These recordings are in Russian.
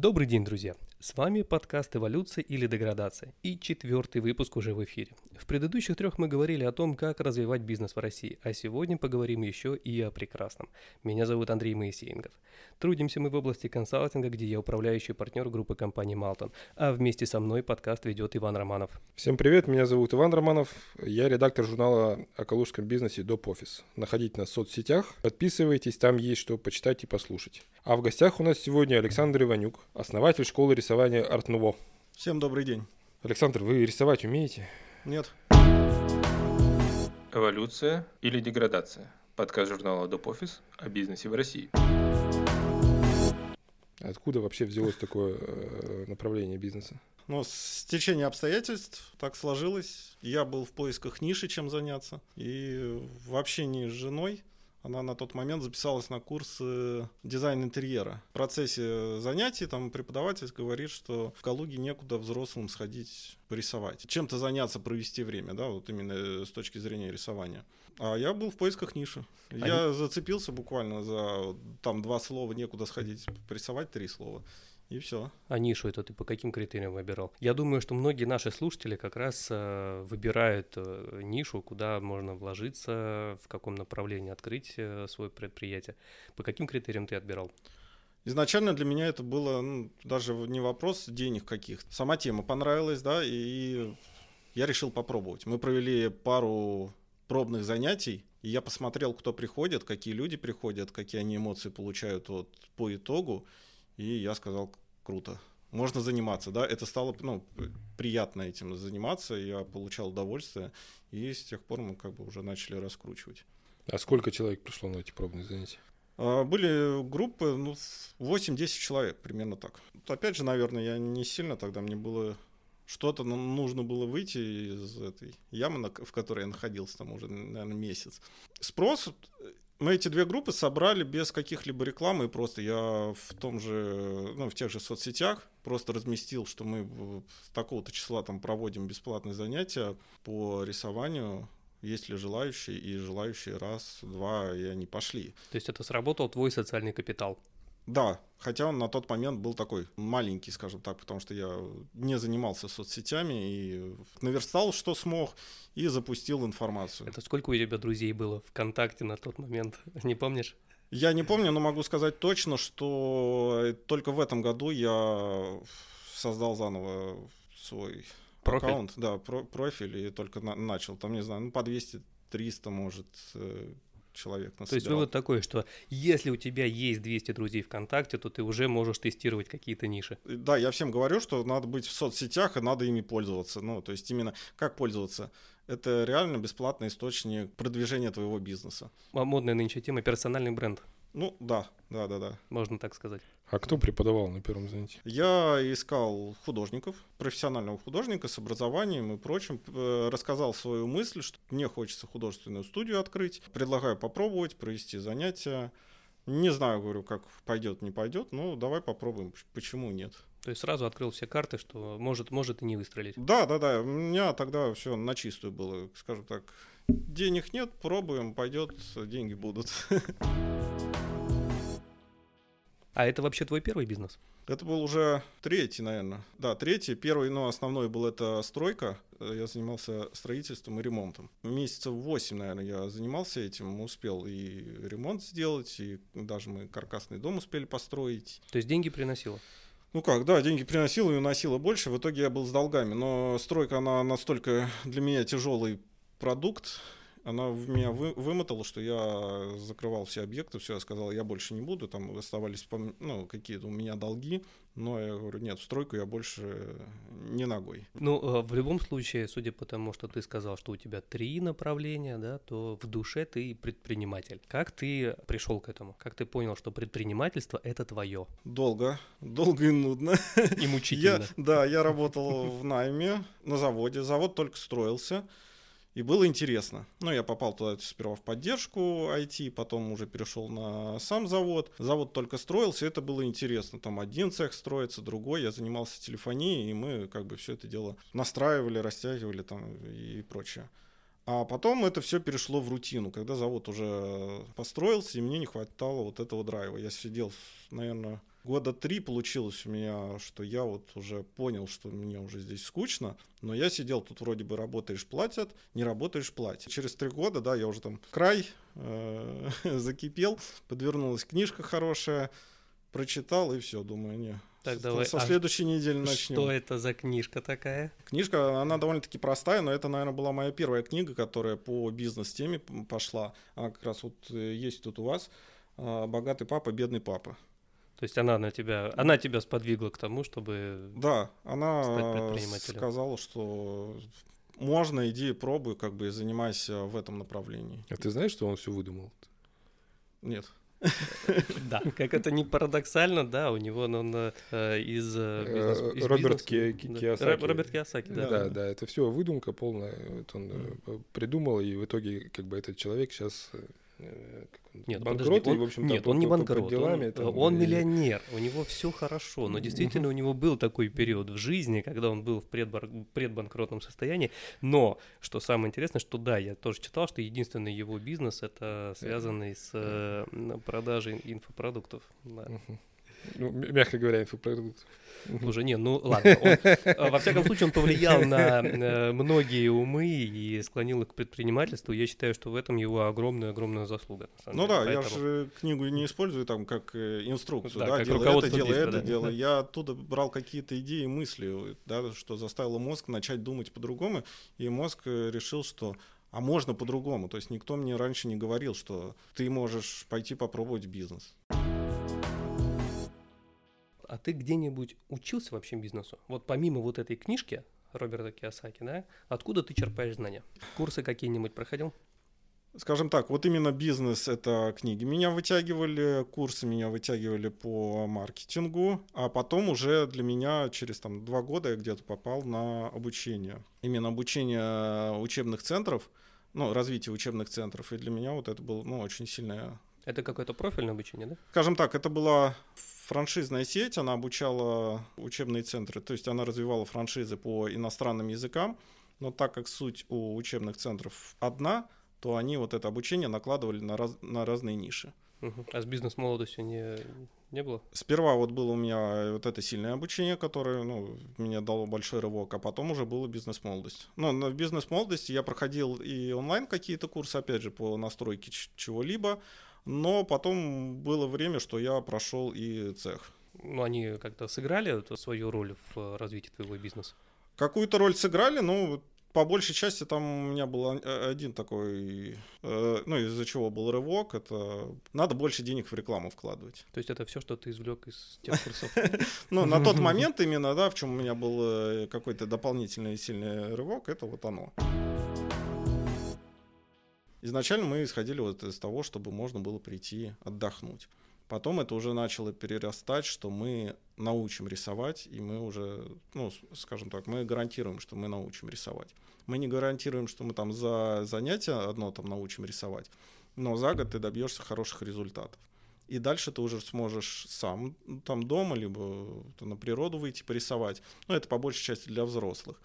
Добрый день, друзья! С вами подкаст «Эволюция или деградация» и четвертый выпуск уже в эфире. В предыдущих трех мы говорили о том, как развивать бизнес в России, а сегодня поговорим еще и о прекрасном. Меня зовут Андрей Моисеенков. Трудимся мы в области консалтинга, где я управляющий партнер группы компании «Малтон», а вместе со мной подкаст ведет Иван Романов. Всем привет, меня зовут Иван Романов, я редактор журнала о калужском бизнесе «Доп. Офис». Находите нас в соцсетях, подписывайтесь, там есть что почитать и послушать. А в гостях у нас сегодня Александр Иванюк, основатель школы рисования Art Nouveau. Всем добрый день. Александр, вы рисовать умеете? Нет. Эволюция или деградация? Подкаст журнала Доп. Офис о бизнесе в России. Откуда вообще взялось такое э, направление бизнеса? Ну, с течения обстоятельств так сложилось. Я был в поисках ниши, чем заняться. И в общении с женой она на тот момент записалась на курс дизайн интерьера. В процессе занятий там преподаватель говорит, что в Калуге некуда взрослым сходить порисовать. Чем-то заняться, провести время, да, вот именно с точки зрения рисования. А я был в поисках ниши. А я зацепился буквально за там два слова, некуда сходить порисовать три слова. И все. А нишу это ты по каким критериям выбирал? Я думаю, что многие наши слушатели как раз э, выбирают э, нишу, куда можно вложиться, в каком направлении открыть э, свое предприятие. По каким критериям ты отбирал? Изначально для меня это было ну, даже не вопрос денег каких. Сама тема понравилась, да, и я решил попробовать. Мы провели пару пробных занятий, и я посмотрел, кто приходит, какие люди приходят, какие они эмоции получают вот по итогу. И я сказал, круто, можно заниматься, да, это стало, ну, приятно этим заниматься, я получал удовольствие, и с тех пор мы как бы уже начали раскручивать. А сколько человек пришло на эти пробные занятия? А, были группы, ну, 8-10 человек, примерно так. Опять же, наверное, я не сильно тогда, мне было что-то нужно было выйти из этой ямы, в которой я находился там уже, наверное, месяц. Спрос мы эти две группы собрали без каких-либо рекламы, и просто я в том же, ну, в тех же соцсетях просто разместил, что мы с такого-то числа там проводим бесплатные занятия по рисованию, есть ли желающие, и желающие раз, два, и они пошли. То есть это сработал твой социальный капитал? Да, хотя он на тот момент был такой маленький, скажем так, потому что я не занимался соцсетями и наверстал, что смог, и запустил информацию. Это сколько у тебя друзей было ВКонтакте на тот момент? Не помнишь? Я не помню, но могу сказать точно, что только в этом году я создал заново свой профиль. аккаунт, да, про профиль, и только на начал. Там, не знаю, ну, по 200-300, может, э, человек насобирал. То есть вывод такой, что если у тебя есть 200 друзей ВКонтакте, то ты уже можешь тестировать какие-то ниши. Да, я всем говорю, что надо быть в соцсетях и надо ими пользоваться. Ну, то есть именно как пользоваться? Это реально бесплатный источник продвижения твоего бизнеса. А модная нынче тема – персональный бренд. Ну, да, да, да, да. Можно так сказать. А кто преподавал на первом занятии? Я искал художников, профессионального художника с образованием и прочим. Э, рассказал свою мысль, что мне хочется художественную студию открыть. Предлагаю попробовать, провести занятия. Не знаю, говорю, как пойдет, не пойдет, но давай попробуем, почему нет. То есть сразу открыл все карты, что может, может и не выстрелить. Да, да, да. У меня тогда все на чистую было, скажем так. Денег нет, пробуем, пойдет, деньги будут. А это вообще твой первый бизнес? Это был уже третий, наверное. Да, третий. Первый, но основной был это стройка. Я занимался строительством и ремонтом. Месяцев восемь, наверное, я занимался этим. Успел и ремонт сделать, и даже мы каркасный дом успели построить. То есть деньги приносило? Ну как, да, деньги приносила и уносила больше. В итоге я был с долгами. Но стройка, она настолько для меня тяжелый продукт, она в меня вы, вымотала, что я закрывал все объекты, все, я сказал, я больше не буду, там оставались ну, какие-то у меня долги, но я говорю, нет, в стройку я больше не ногой. Ну, э, в любом случае, судя по тому, что ты сказал, что у тебя три направления, да, то в душе ты предприниматель. Как ты пришел к этому? Как ты понял, что предпринимательство — это твое? Долго, долго и нудно. И мучительно. Я, да, я работал в найме на заводе, завод только строился, и было интересно. Ну, я попал туда сперва в поддержку IT, потом уже перешел на сам завод. Завод только строился, это было интересно. Там один цех строится, другой. Я занимался телефонией, и мы как бы все это дело настраивали, растягивали там и прочее. А потом это все перешло в рутину, когда завод уже построился, и мне не хватало вот этого драйва. Я сидел, наверное, года три получилось у меня, что я вот уже понял, что мне уже здесь скучно, но я сидел тут вроде бы работаешь платят, не работаешь платят. Через три года, да, я уже там край э, закипел, подвернулась книжка хорошая, прочитал и все, думаю, не. Так, давай. со а следующей недели начнем. Что это за книжка такая? Книжка, она довольно-таки простая, но это, наверное, была моя первая книга, которая по бизнес-теме пошла. Она как раз вот э, есть тут у вас. а, «Богатый папа, бедный папа». То есть она на тебя, она тебя сподвигла к тому, чтобы... Да, Стать она предпринимателем. сказала, что можно, иди пробуй, как бы и занимайся в этом направлении. А ты знаешь, что он все выдумал? Нет. Да, как это не парадоксально, да, у него он э, из, э, Э, из Роберт бизнеса, Ки- Ки- да. Кийосаки. Ро- Роберт Киосаки, да. Да, да, это все выдумка полная. Вот он придумал, и в итоге как бы этот человек сейчас Нет, банкрот, подожди, и, он- в общем, нет, он не банкрот, делами, он, там, он и- миллионер, у него все хорошо, но действительно у него был такой период в жизни, когда он был в предбар- предбанкротном состоянии, но, что самое интересное, что да, я тоже читал, что единственный его бизнес это связанный с э, продажей инфопродуктов. Да. Мгм. Ну, мягко говоря, инфопродукт. Слушай, не, ну ладно. он, э, во всяком случае, он повлиял на э, многие умы и склонил их к предпринимательству. Я считаю, что в этом его огромная-огромная заслуга. на самом Ну деле. да, я Поэтому- же книгу не использую там как э, инструкцию, Да, да, как делай это, делай это, да. делай. Я оттуда брал какие-то идеи, мысли, да, что заставило мозг начать думать по-другому, и мозг решил, что а можно по-другому. То есть никто мне раньше не говорил, что ты можешь пойти попробовать бизнес. А ты где-нибудь учился вообще бизнесу? Вот помимо вот этой книжки Роберта Киосаки, да, откуда ты черпаешь знания? Курсы какие-нибудь проходил? Скажем так, вот именно бизнес — это книги меня вытягивали, курсы меня вытягивали по маркетингу, а потом уже для меня через там два года я где-то попал на обучение. Именно обучение учебных центров, ну, развитие учебных центров, и для меня вот это было, ну, очень сильное Это какое-то профильное обучение, да? Скажем так, это была франшизная сеть, она обучала учебные центры, то есть она развивала франшизы по иностранным языкам, но так как суть у учебных центров одна, то они вот это обучение накладывали на, раз- на разные ниши. А с бизнес-молодостью не, не было? Сперва вот было у меня вот это сильное обучение, которое ну, мне дало большой рывок, а потом уже было бизнес-молодость. Ну, в бизнес-молодости я проходил и онлайн какие-то курсы, опять же, по настройке чего-либо, но потом было время, что я прошел и цех. Ну, они как-то сыграли свою роль в э, развитии твоего бизнеса? Какую-то роль сыграли, но по большей части там у меня был о- один такой, э, ну, из-за чего был рывок, это надо больше денег в рекламу вкладывать. То есть это все, что ты извлек из тех курсов? Ну, на тот момент именно, да, в чем у меня был э, какой-то дополнительный сильный рывок, это вот оно. Изначально мы исходили вот из того, чтобы можно было прийти отдохнуть. Потом это уже начало перерастать, что мы научим рисовать, и мы уже, ну, скажем так, мы гарантируем, что мы научим рисовать. Мы не гарантируем, что мы там за занятие одно там научим рисовать, но за год ты добьешься хороших результатов. И дальше ты уже сможешь сам ну, там дома, либо на природу выйти порисовать. Но это по большей части для взрослых.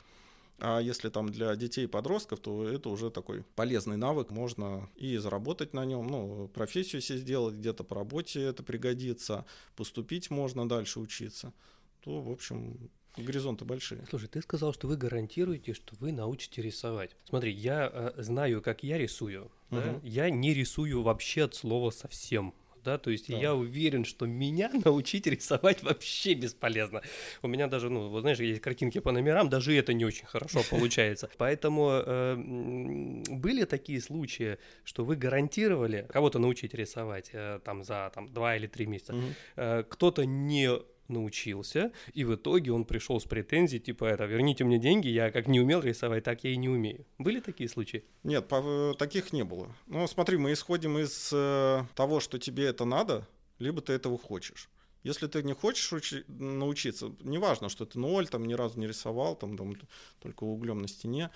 А если там для детей и подростков, то это уже такой полезный навык. Можно и заработать на нем, ну, профессию себе сделать, где-то по работе это пригодится, поступить можно дальше учиться. То, в общем, горизонты большие. Слушай, ты сказал, что вы гарантируете, что вы научите рисовать. Смотри, я э, знаю, как я рисую. да. Мгм. Я не рисую вообще от слова совсем. Да, то есть Да. я уверен, что меня научить рисовать вообще бесполезно. У меня даже, ну, вот знаешь, есть картинки по номерам, даже это не очень хорошо получается. Поэтому э, м, были такие случаи, что вы гарантировали кого-то научить рисовать э, там за там, два или три месяца. Э, кто-то не научился, и в итоге он пришел с претензией, типа, это, верните мне деньги, я как не умел рисовать, так я и не умею. Были такие случаи? Нет, по- таких не было. Ну, смотри, мы исходим из э, того, что тебе это надо, либо ты этого хочешь. Если ты не хочешь учи- научиться, неважно, что ты ноль, там ни разу не рисовал, там, там только углем на стене.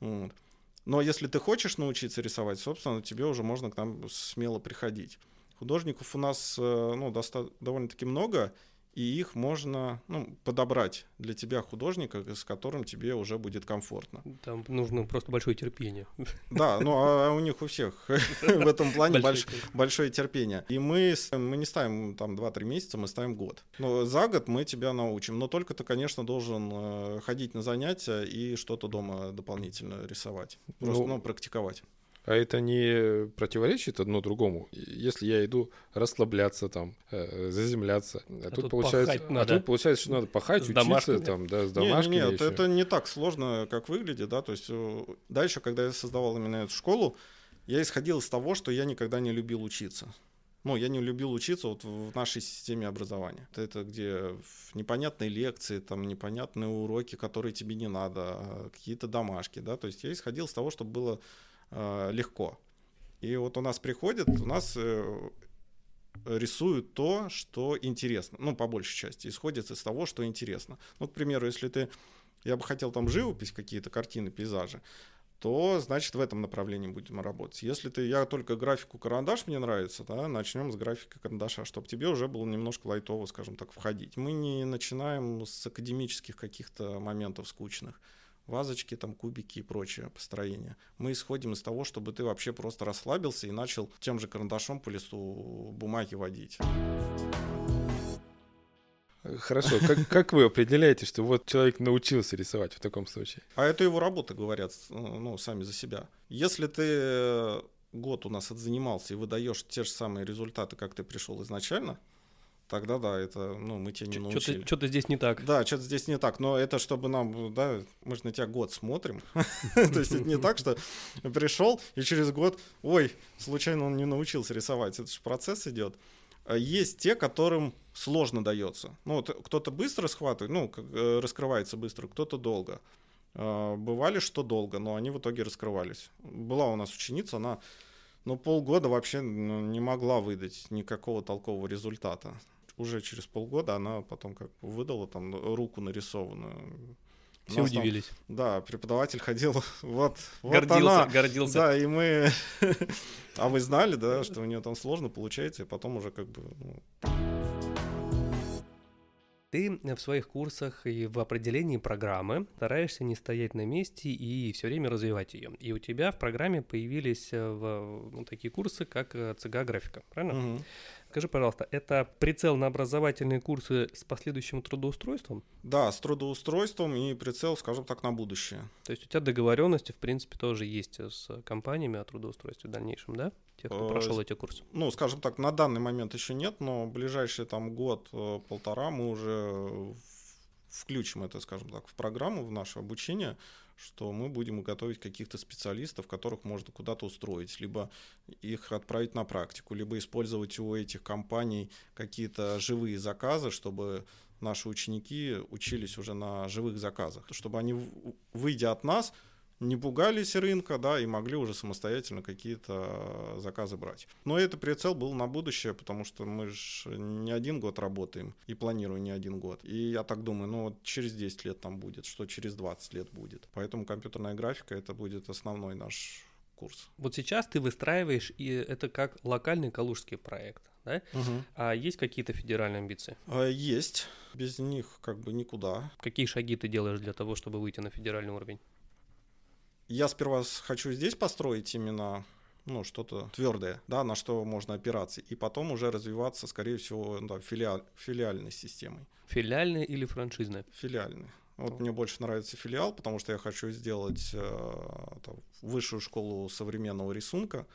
вот. Но если ты хочешь научиться рисовать, собственно, тебе уже можно к нам смело приходить. Художников у нас э, ну, доста- довольно-таки много, и их можно ну, подобрать для тебя художника, с которым тебе уже будет комфортно. Там нужно просто большое терпение. Да, ну а у них у всех в этом плане большое терпение. И мы, мы не ставим там 2-3 месяца, мы ставим год. Но за год мы тебя научим. Но только ты, конечно, должен э, ходить на занятия и что-то дома дополнительно рисовать. Просто, ну, ну практиковать. А это не противоречит одно другому? Если я иду расслабляться, там, э, заземляться, а, а тут, тут получается, а тут получается, что надо пахать, с учиться, там, да, с домашками. Нет, нет, это не так сложно, как выглядит, да, то есть э, дальше, когда я создавал именно эту школу, я исходил из того, что я никогда не любил учиться. Ну, я не любил учиться вот в нашей системе образования. Это где непонятные лекции, там непонятные уроки, которые тебе не надо, а какие-то домашки, да. То есть я исходил из того, чтобы было легко. И вот у нас приходит, у нас э, рисуют то, что интересно. Ну, по большей части. Исходит из того, что интересно. Ну, к примеру, если ты... Я бы хотел там живопись, какие-то картины, пейзажи, то, значит, в этом направлении будем работать. Если ты, я только графику карандаш мне нравится, да, начнем с графики карандаша, чтобы тебе уже было немножко лайтово, скажем так, входить. Мы не начинаем с академических каких-то моментов скучных вазочки, там кубики и прочее построение. Мы исходим из того, чтобы ты вообще просто расслабился и начал тем же карандашом по листу бумаги водить. Хорошо, как, как вы определяете, что вот человек научился рисовать в таком случае? А это его работа, говорят, ну, сами за себя. Если ты год у нас отзанимался и выдаешь те же самые результаты, как ты пришел изначально, тогда да, это, ну, мы тебя не научили. Что-то здесь не так. Да, что-то здесь не так, но это чтобы нам, да, мы же на тебя год смотрим, то есть это не так, что пришел и через год, ой, случайно он не научился рисовать, это же процесс идет. А есть те, которым сложно дается. Ну, вот кто-то быстро схватывает, ну, э, раскрывается быстро, кто-то долго. А, бывали, что долго, но они в итоге раскрывались. Была у нас ученица, она ну, полгода вообще ну, не могла выдать никакого толкового результата уже через полгода она потом как выдала там руку нарисованную. Все удивились. Там, да, преподаватель ходил, вот, гордился, вот она. гордился. Да, и мы, а вы знали, да, что у нее там сложно получается, и потом уже как бы. Ну... Ты в своих курсах и в определении программы стараешься не стоять на месте и все время развивать ее. И у тебя в программе появились э, в, ну, такие курсы, как э, ЦГ-графика, правильно? Угу. Скажи, пожалуйста, это прицел на образовательные курсы с последующим трудоустройством? Да, с трудоустройством и прицел, скажем так, на будущее. То есть у тебя договоренности, в принципе, тоже есть с компаниями о трудоустройстве в дальнейшем, да? Тех, кто прошел эти курсы. Ну, скажем так, на данный момент еще нет, но в ближайший там год-полтора мы уже включим это, скажем так, в программу, в наше обучение, что мы будем готовить каких-то специалистов, которых можно куда-то устроить, либо их отправить на практику, либо использовать у этих компаний какие-то живые заказы, чтобы наши ученики учились уже на живых заказах, чтобы они, выйдя от нас, не пугались рынка, да, и могли уже самостоятельно какие-то заказы брать. Но это прицел был на будущее, потому что мы же не один год работаем и планируем не один год. И я так думаю, ну вот через 10 лет там будет, что через 20 лет будет. Поэтому компьютерная графика это будет основной наш курс. Вот сейчас ты выстраиваешь, и это как локальный калужский проект, да? Угу. А есть какие-то федеральные амбиции? А, есть. Без них как бы никуда. Какие шаги ты делаешь для того, чтобы выйти на федеральный уровень? Я сперва хочу здесь построить именно ну, что-то твердое, да, на что можно опираться, и потом уже развиваться, скорее всего, да, филиал, филиальной системой. Филиальной или франшизной? Филиальной. Вот oh. мне больше нравится филиал, потому что я хочу сделать э, там, высшую школу современного рисунка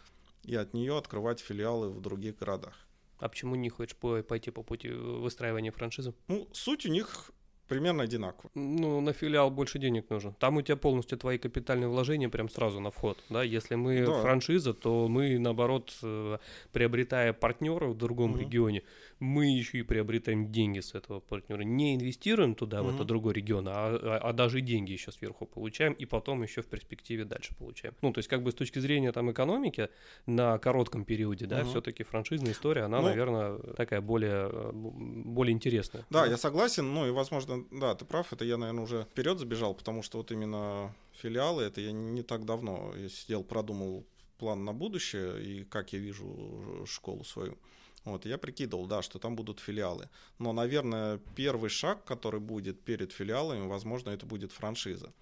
и от нее открывать филиалы в других городах. А почему не хочешь пойти по пути выстраивания франшизы? Ну, суть у них примерно одинаково. Ну, на филиал больше денег нужно. Там у тебя полностью твои капитальные вложения прям сразу на вход. Да? Если мы да. франшиза, то мы, наоборот, э, приобретая партнера в другом mm-hmm. регионе, мы еще и приобретаем деньги с этого партнера. Не инвестируем туда, mm-hmm. в этот другой регион, а, а, а даже деньги еще сверху получаем, и потом еще в перспективе дальше получаем. Ну, то есть, как бы с точки зрения там экономики на коротком периоде, да, mm-hmm. все-таки франшизная история, она, ну, наверное, такая более, э, более интересная. Да, да, я согласен, ну и, возможно, да, ты прав, это я, наверное, уже вперед забежал, потому что вот именно филиалы, это я не так давно я сидел, продумал план на будущее и как я вижу школу свою. Вот, я прикидывал, да, что там будут филиалы. Но, наверное, первый шаг, который будет перед филиалами, возможно, это будет франшиза.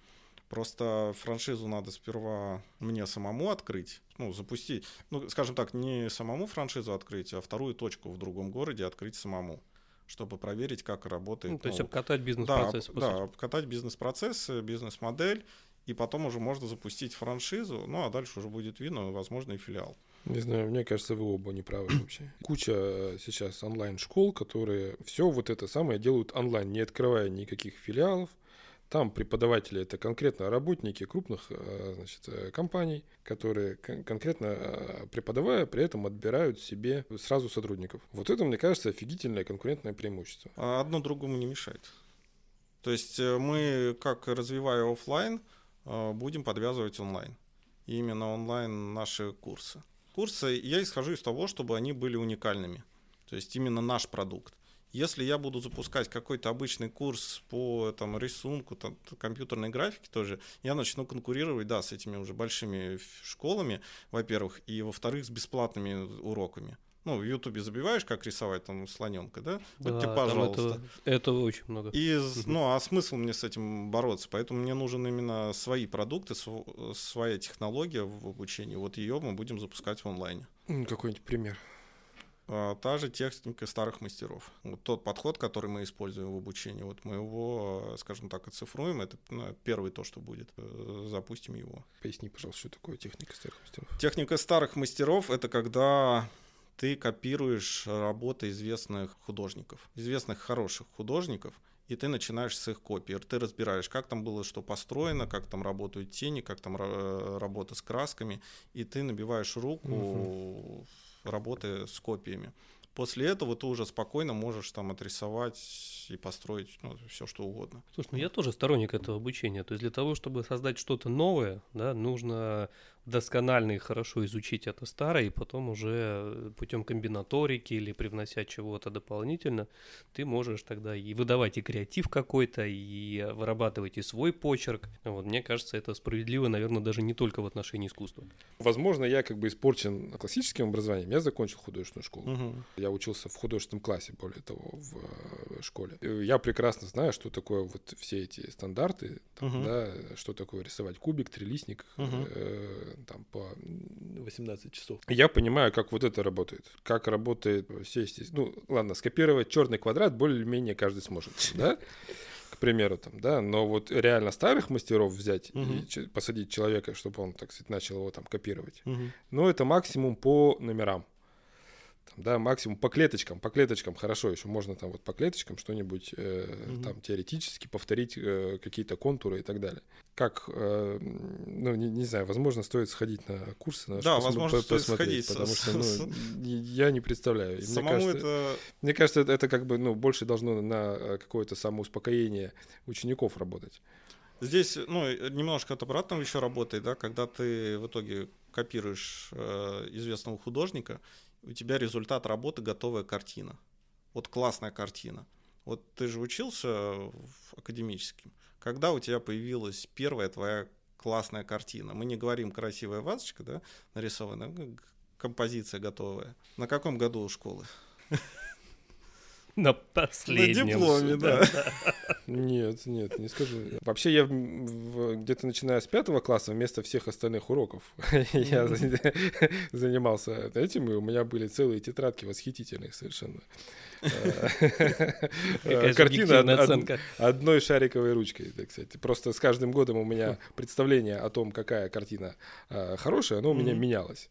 Просто франшизу надо сперва мне самому открыть, ну, запустить, ну, скажем так, не самому франшизу открыть, а вторую точку в другом городе открыть самому чтобы проверить, как работает. Ну, то есть ну, обкатать бизнес-процесс. Да, да, обкатать бизнес-процессы, бизнес-модель, и потом уже можно запустить франшизу, ну а дальше уже будет видно, возможно, и филиал. Не знаю, мне кажется, вы оба не правы вообще. Куча э, сейчас онлайн-школ, которые все вот это самое делают онлайн, не открывая никаких филиалов, там преподаватели это конкретно работники крупных э, значит, э, компаний, которые конкретно преподавая, при этом отбирают себе сразу сотрудников. Вот это, мне кажется, офигительное конкурентное преимущество. А одно другому не мешает. То есть мы, как развивая офлайн, будем подвязывать онлайн. И именно онлайн наши курсы. Курсы, я исхожу из того, чтобы они были уникальными. То есть именно наш продукт. Если я буду запускать какой-то обычный курс по там, рисунку, там, компьютерной графике тоже, я начну конкурировать, да, с этими уже большими школами, во-первых, и во-вторых, с бесплатными уроками. Ну, в Ютубе забиваешь, как рисовать там слоненка, да? Вот да, тебе, пожалуйста. Это, этого очень много. И, ну, а смысл мне с этим бороться? Поэтому мне нужен именно свои продукты, своя технология в обучении. Вот ее мы будем запускать в онлайне. Какой-нибудь пример. А, та же техника старых мастеров. Вот тот подход, который мы используем в обучении, вот мы его, скажем так, оцифруем. Это ну, первый то, что будет. Э, запустим его. Поясни, пожалуйста, что такое техника старых мастеров. Техника старых мастеров — это когда ты копируешь работы известных художников, известных хороших художников, и ты начинаешь с их копий. Ты разбираешь, как там было что построено, как там работают тени, как там работа с красками, и ты набиваешь руку угу работы с копиями. После этого ты уже спокойно можешь там отрисовать и построить ну, все, что угодно. Слушай, ну я тоже сторонник этого обучения. То есть для того, чтобы создать что-то новое, да, нужно досконально и хорошо изучить это старое, и потом уже путем комбинаторики или привнося чего-то дополнительно, ты можешь тогда и выдавать и креатив какой-то, и вырабатывать и свой почерк. Вот, мне кажется, это справедливо, наверное, даже не только в отношении искусства. Возможно, я как бы испорчен классическим образованием. Я закончил художественную школу. Угу. Я учился в художественном классе, более того, в э, школе. Я прекрасно знаю, что такое вот все эти стандарты, там, угу. да, что такое рисовать кубик, трилистник, угу. э, там по 18 часов. Я понимаю, как вот это работает, как работает сесть. Ну, ладно, скопировать черный квадрат более-менее каждый сможет, да? К примеру, там, да, но вот реально старых мастеров взять угу. и посадить человека, чтобы он, так сказать, начал его там копировать, угу. ну, это максимум по номерам там, да, максимум по клеточкам, по клеточкам хорошо, еще можно там вот по клеточкам что-нибудь э, угу. там теоретически повторить э, какие-то контуры и так далее. Как, э, ну не, не знаю, возможно стоит сходить на курсы, на да, возможно стоит сходить, потому что ну, я не представляю. Самому мне кажется, это... мне кажется, это, это как бы ну больше должно на э, какое-то самоуспокоение учеников работать. Здесь, ну, немножко от обратного еще работает, да, когда ты в итоге копируешь э, известного художника у тебя результат работы готовая картина. Вот классная картина. Вот ты же учился академическим. Когда у тебя появилась первая твоя классная картина? Мы не говорим красивая вазочка, да, нарисованная, ну, композиция готовая. На каком году школы? На последнем. На дипломе, да. Нет, нет, не скажу. Вообще я где-то начиная с пятого класса вместо всех остальных уроков я занимался этим, и у меня были целые тетрадки восхитительных совершенно. Картина одной шариковой ручкой, так сказать. Просто с каждым годом у меня представление о том, какая картина а, хорошая, оно у меня менялось.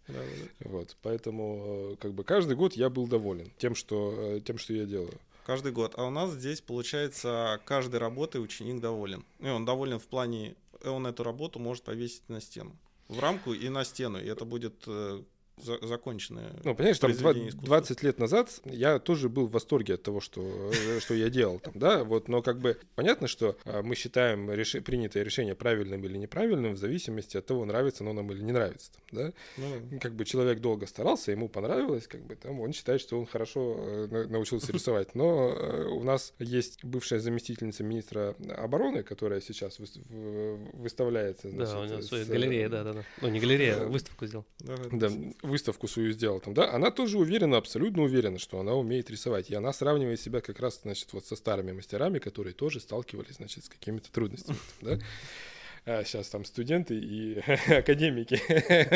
Вот, поэтому э, как бы каждый год я был доволен тем, что э, тем, что я делаю. Каждый год. А у нас здесь, получается, каждой работой ученик доволен. И он доволен в плане, он эту работу может повесить на стену. В рамку и на стену. И это будет э, за, законченное. Ну, понимаешь, там 20 лет назад я тоже был в восторге от того, что, э, что я делал там, да, вот, но как бы понятно, что а, мы считаем реши, принятое решение правильным или неправильным в зависимости от того, нравится оно нам или не нравится, там, да. Ну, как бы человек долго старался, ему понравилось, как бы там он считает, что он хорошо э, научился рисовать, но э, у нас есть бывшая заместительница министра обороны, которая сейчас выставляется. Значит, да, у него своя галерея, да, да, да. Ну, не галерея, а выставку сделал. Да, выставку свою сделал там, да, она тоже уверена, абсолютно уверена, что она умеет рисовать. И она сравнивает себя как раз, значит, вот со старыми мастерами, которые тоже сталкивались, значит, с какими-то трудностями, да. А сейчас там студенты и академики,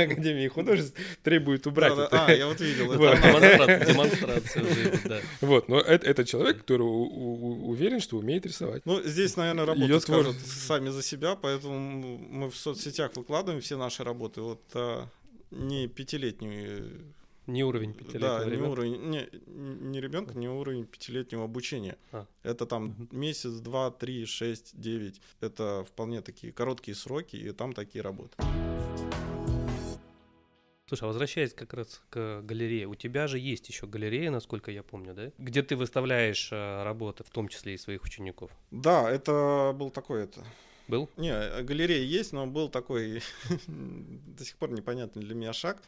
академии художеств требуют убрать Да, это. А, я вот видел Вот. это. Демонстрация. Вот, но это, это человек, который у- у- уверен, что умеет рисовать. Ну, здесь, наверное, работы Её скажут твор- сами за себя, поэтому мы в соцсетях выкладываем все наши работы. Вот а, не пятилетние, Не уровень да, пятилетнего не ребенка. уровень, не, не ребенка, не уровень пятилетнего обучения. А. Это там месяц, два, три, шесть, девять. Это вполне такие короткие сроки, и там такие работы. Слушай, а возвращаясь как раз к галерее, у тебя же есть еще галерея, насколько я помню, да? Где ты выставляешь э, работы, в том числе и своих учеников. Да, это был такой это. Был? Не, э, галерея есть, но был такой до сих пор непонятный для меня шаг.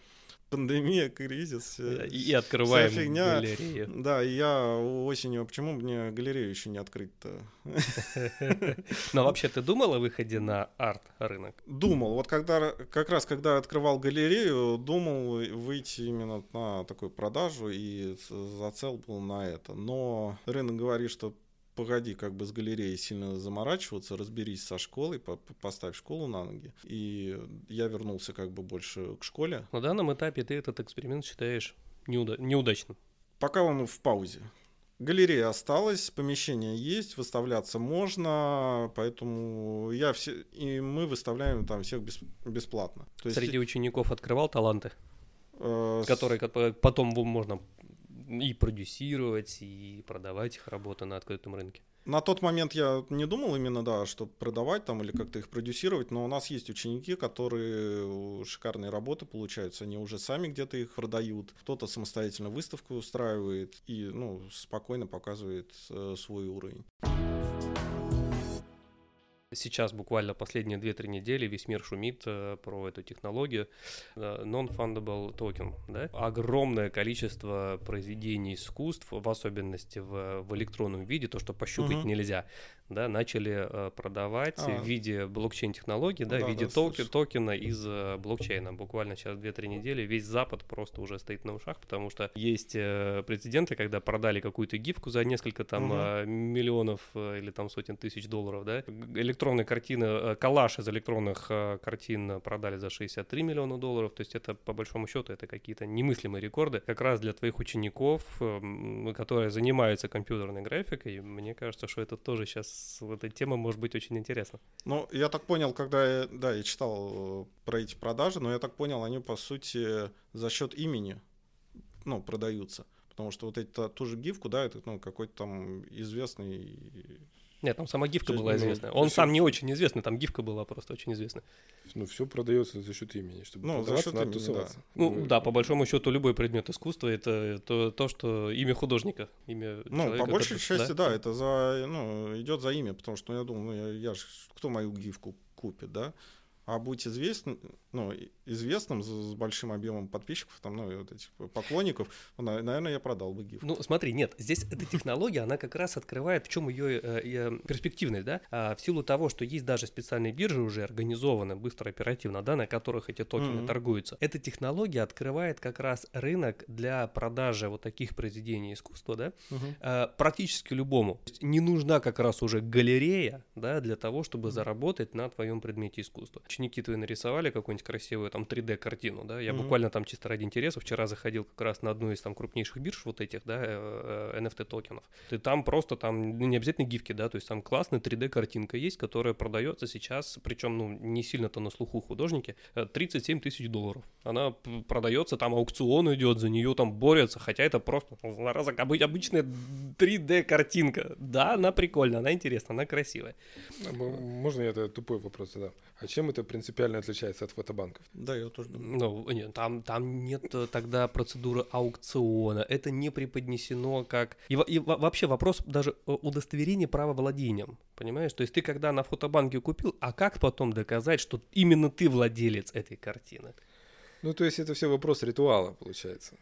Пандемия, кризис. э, И, и открываем вся фигня. галерею. Да, и я осенью, почему мне галерею еще не открыть-то? Но вообще ты думал о выходе на арт-рынок? Думал, вот когда, как раз когда открывал галерею, думал выйти именно на такую продажу и зацел был на это. Но рынок говорит, что погоди, как бы с галереей сильно заморачиваться, разберись со школой, по- по- поставь школу на ноги. И я вернулся как бы больше к школе. На данном этапе ты этот эксперимент считаешь неуда- неудачным. Пока он в паузе. Галерея осталась, помещение есть, выставляться можно, поэтому я все и мы выставляем там всех бес- бесплатно. То есть, Среди учеников открывал таланты, э, которые потом можно и продюсировать, и продавать их работы на открытом рынке. На тот момент я не думал именно, да, что продавать там или как-то их продюсировать, но у нас есть ученики, которые э, шикарные работы получаются, они уже сами где-то их продают, кто-то самостоятельно выставку устраивает и, ну, спокойно показывает э, свой уровень. Сейчас буквально последние 2-3 недели весь мир шумит э, про эту технологию э, Non-Fundable Token. Да? Огромное количество произведений искусств, в особенности в, в электронном виде, то, что пощупать Мгм. нельзя, да, начали э, продавать А. в виде блокчейн-технологии, да, Да, в виде да, слышал. токена из блокчейна. Буквально сейчас 2-3 недели весь Запад просто уже стоит на ушах, потому что есть прецеденты, когда продали какую-то гифку за несколько там э, миллионов или там сотен тысяч долларов, да. Электронные картины, э, коллаж из электронных э, картин продали за 63 миллиона долларов, то есть это по большому счету это какие-то немыслимые рекорды. Как раз для твоих учеников, эм, которые занимаются компьютерной графикой, мне кажется, что это тоже сейчас, эта тема может быть очень интересна. Ну, я так понял, когда да, я читал э, про эти продажи, но я так понял, они по сути за счет имени, ну, продаются. Потому что вот это ту же гифку, да, это ну, какой-то там известный Нет, там сама гифка есть, была ну, известная. то Он сам не очень известный, там гифка была просто очень известная. Ну, все продается за счет имени. Чтобы Ну, за счет надо имени, тусоваться. Ну да, по большому счету любой предмет искусства это то, то что имя художника, имя Ну, человека, по большей который- части, да, это за, ну, идет за имя, потому что ну, я думаю, ну, я, я ж, кто мою гифку купит, да? А быть известным, ну, известным с, большим объемом подписчиков, там, ну, и вот этих поклонников, ну, на- наверное, я продал бы гифку. Ну, смотри, нет, здесь эта технология, она как раз открывает, в чем ее перспективность, да? А, в силу того, что есть даже специальные биржи уже организованы быстро, оперативно, да, на которых эти токены Мгм. торгуются. Эта технология открывает как раз рынок для продажи вот таких произведений искусства, да, Мгм. э, практически любому. То есть не нужна как раз уже галерея, да, для того, чтобы заработать на твоем предмете искусства. Ученики твои нарисовали какую-нибудь красивую там 3D-картину, да, я Мгм. буквально там чисто ради интереса вчера заходил как раз на одну из там крупнейших бирж вот этих, да, э, э, NFT-токенов. Ты там просто там, ну, не обязательно гифки, да, то есть там классная 3D-картинка есть, которая продается сейчас, причем, ну, не сильно-то на слуху художники, э, 37 тысяч долларов. Она продается, там аукцион идет, за нее там борются, хотя это просто, ну, зараза, обы- обычная 3D-картинка. Да, она прикольная, она интересная, она красивая. А Можно я это тупой вопрос задам? А чем это принципиально отличается от фотобанков? Да, я тоже думаю. Ну, нет, там, там нет э, тогда процедуры аукциона, это не преподнесено как... И, и во- вообще вопрос даже э, удостоверения права владением, понимаешь? То есть ты когда на фотобанке купил, а как потом доказать, что именно ты владелец этой картины? Ну, то есть это все вопрос ритуала, получается.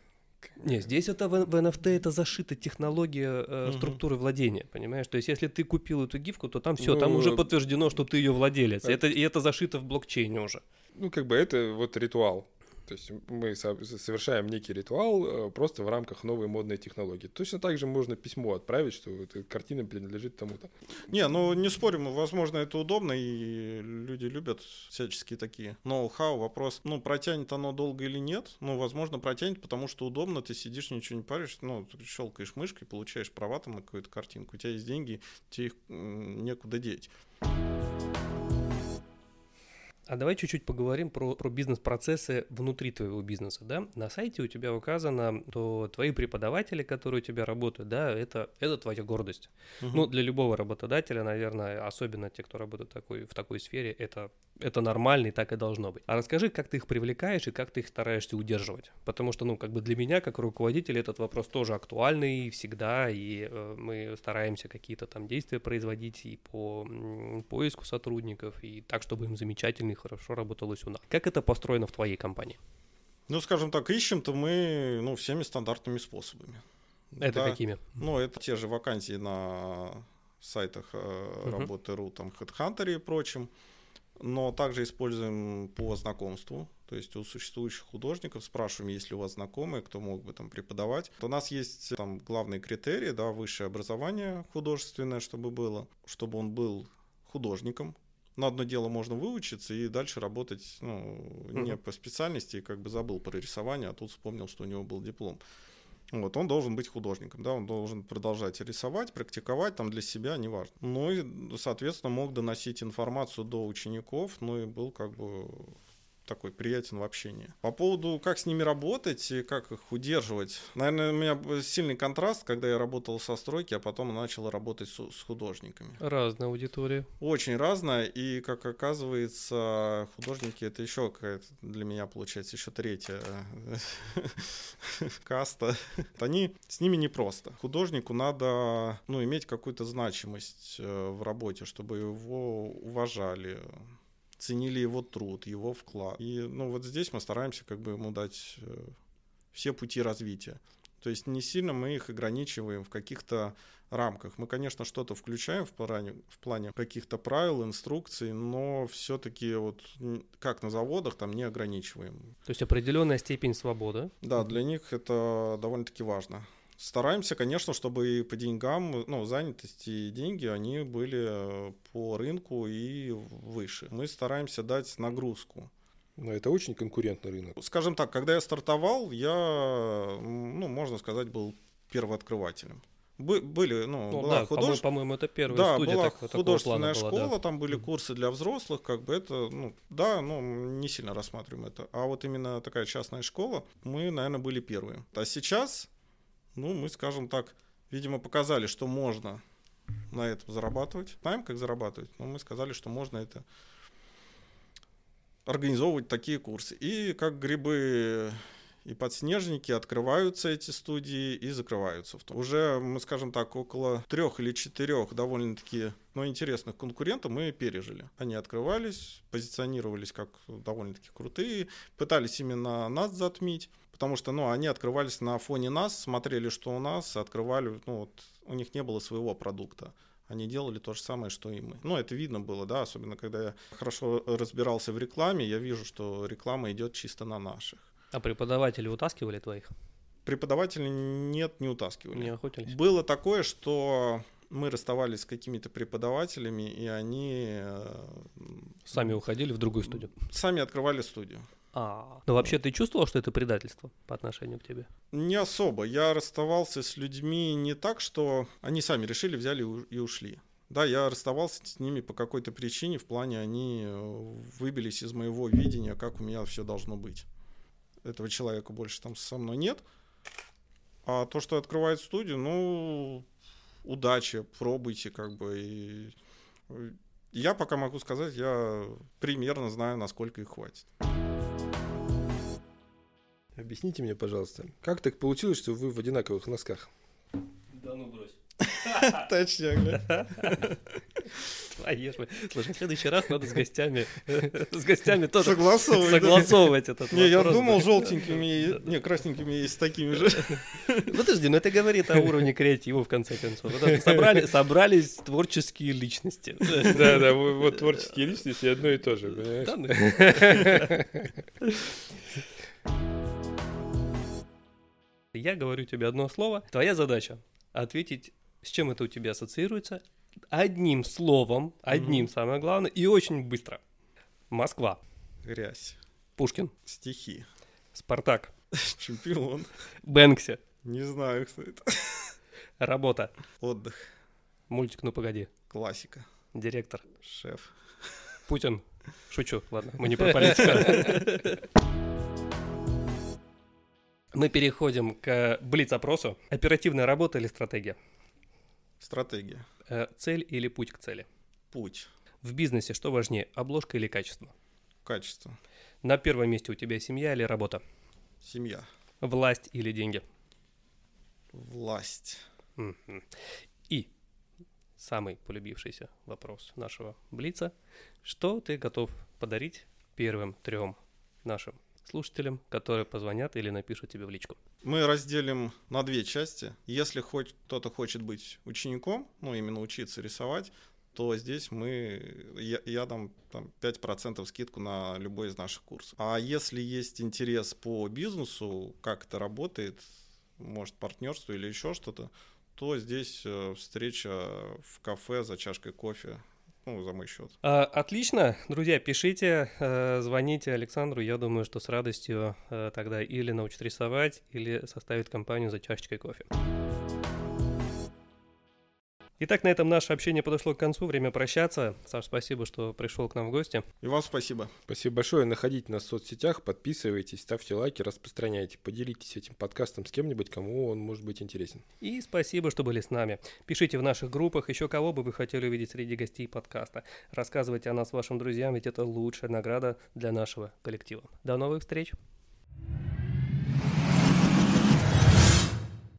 Не, здесь это в, в NFT это зашита технология э, Мгм. структуры владения, понимаешь? То есть если ты купил эту гифку, то там все, там Ну, уже подтверждено, что ты ее владелец. а- Это, и это зашито в блокчейне уже. Ну, как бы это вот ритуал. То есть мы со- совершаем некий ритуал э, просто в рамках новой модной технологии. Точно так же можно письмо отправить, что эта картина принадлежит тому-то. Не, ну не спорим, возможно, это удобно, и люди любят всяческие такие ноу-хау. Вопрос, ну, протянет оно долго или нет? Ну, возможно, протянет, потому что удобно, ты сидишь, ничего не паришь, ну, щелкаешь мышкой, получаешь права там на какую-то картинку, у тебя есть деньги, тебе их некуда деть. А давай чуть-чуть поговорим про, про бизнес-процессы внутри твоего бизнеса, да? На сайте у тебя указано, что твои преподаватели, которые у тебя работают, да, это, это твоя гордость. Мгм. Ну, для любого работодателя, наверное, особенно те, кто работает такой, в такой сфере, это, это нормально и так и должно быть. А расскажи, как ты их привлекаешь и как ты их стараешься удерживать. Потому что, ну, как бы для меня, как руководителя, этот вопрос тоже актуальный всегда, и э, мы стараемся какие-то там действия производить и по м, поиску сотрудников, и так, чтобы им замечательно и хорошо работалось у нас. Как это построено в твоей компании? Ну, скажем так, ищем-то мы, ну, всеми стандартными способами. Это Да. какими? Ну, это те же вакансии на сайтах э, Мгм. работы.ру, там, HeadHunter и прочим. Но также используем по знакомству. То есть у существующих художников спрашиваем, есть ли у вас знакомые, кто мог бы там преподавать. У нас есть там главные критерии, да, высшее образование художественное, чтобы было, чтобы он был художником. На одно дело можно выучиться и дальше работать, ну, не Мгм. по специальности, и как бы забыл про рисование, а тут вспомнил, что у него был диплом. Вот, он должен быть художником, да, он должен продолжать рисовать, практиковать там для себя, неважно. Ну и, соответственно, мог доносить информацию до учеников, ну и был как бы такой приятен в общении. По поводу, как с ними работать и как их удерживать. Наверное, у меня был сильный контраст, когда я работал со стройки, а потом начал работать с, с художниками. Разная аудитория. Очень разное, и, как оказывается, художники это еще какая-то для меня получается еще третья э, каста. Они с ними непросто. Художнику надо ну, иметь какую-то значимость э, в работе, чтобы его уважали, ценили его труд, его вклад. И ну вот здесь мы стараемся как бы ему дать э, все пути развития. То есть не сильно мы их ограничиваем в каких-то рамках. Мы, конечно, что-то включаем в плане, в плане каких-то правил, инструкций, но все-таки вот как на заводах там не ограничиваем. То есть определенная степень свободы. Да, для них это довольно-таки важно. Стараемся, конечно, чтобы и по деньгам, ну, занятости и деньги, они были э, по рынку и выше. Мы стараемся дать нагрузку. Но это очень конкурентный рынок. Скажем так, когда я стартовал, я, ну, можно сказать, был первооткрывателем. Бы- были, ну, Ну, была да, худож- по-моему, по-моему, это первая да, студия была так- художественная плана была, школа, да. там были курсы для взрослых, как бы это, ну, да, ну, не сильно рассматриваем это. А вот именно такая частная школа, мы, наверное, были первые. А сейчас, ну, мы, скажем так, видимо, показали, что можно на этом зарабатывать. Знаем, как зарабатывать, но мы сказали, что можно это организовывать такие курсы. И как грибы и подснежники открываются эти студии и закрываются. Уже, мы скажем так, около трех или четырех довольно-таки ну, интересных конкурентов мы пережили. Они открывались, позиционировались как довольно-таки крутые, пытались именно нас затмить, потому что ну, они открывались на фоне нас, смотрели, что у нас, открывали, ну, вот, у них не было своего продукта. Они делали то же самое, что и мы. Ну, это видно было, да, особенно когда я хорошо разбирался в рекламе, я вижу, что реклама идет чисто на наших. А преподаватели утаскивали твоих? Преподаватели нет, не утаскивали. Не охотились? Было такое, что мы расставались с какими-то преподавателями, и они э, Сами уходили в другую студию? сами открывали студию. А, но вообще ты чувствовал, что это предательство по отношению к тебе? Не особо. Я расставался с людьми не так, что они сами решили, взяли и ушли. Да, я расставался с ними по какой-то причине, в плане они э, выбились из моего видения, как у меня все должно быть. Этого человека больше там со мной нет. А то, что открывает студию, ну, удачи, пробуйте, как бы. И... Я пока могу сказать, я примерно знаю, насколько их хватит. Объясните мне, пожалуйста, как так получилось, что вы в одинаковых носках? Да ну брось. Точно, Твои ж вы. Слушай, в следующий раз надо с гостями, с гостями тоже Согласовывать. согласовывать этот Не, я думал, да. желтенькими, Да, да. не, красненькими есть такими же. Подожди, ну это говорит о уровне креатива, в конце концов. Собрали, собрались творческие личности. Да, да, вот творческие личности одно и то же, понимаешь? Да, ну. Я говорю тебе одно слово. Твоя задача ответить, с чем это у тебя ассоциируется, одним словом, одним самое главное, и очень быстро. Москва, Грязь. Пушкин, Стихи. Спартак, Чемпион. Бэнкси, Не знаю, кто это. работа, Отдых. мультик «Ну погоди», Классика. директор, Шеф. Путин. Шучу, ладно, мы не про политику. Мы переходим к блиц-опросу. Оперативная работа или стратегия? Стратегия. Э, Цель или путь к цели? Путь. В бизнесе что важнее, обложка или качество? Качество. На первом месте у тебя семья или работа? Семья. Власть или деньги? Власть. Мгм. И самый полюбившийся вопрос нашего Блица. Что ты готов подарить первым трем нашим слушателям, которые позвонят или напишут тебе в личку? Мы разделим на две части. Если хоть кто-то хочет быть учеником, ну именно учиться рисовать, то здесь мы, я, я дам там, 5% скидку на любой из наших курсов. А если есть интерес по бизнесу, как это работает, может партнерство или еще что-то, то здесь э, встреча в кафе за чашкой кофе, ну, за мой счет. А, Отлично, друзья, пишите, э, звоните Александру. Я думаю, что с радостью э, тогда или научит рисовать, или составит компанию за чашечкой кофе. Итак, на этом наше общение подошло к концу. Время прощаться. Саш, спасибо, что пришел к нам в гости. И вам спасибо. Спасибо большое. Находите нас в соцсетях, подписывайтесь, ставьте лайки, распространяйте. Поделитесь этим подкастом с кем-нибудь, кому он может быть интересен. И спасибо, что были с нами. Пишите в наших группах еще кого бы вы хотели увидеть среди гостей подкаста. Рассказывайте о нас вашим друзьям, ведь это лучшая награда для нашего коллектива. До новых встреч!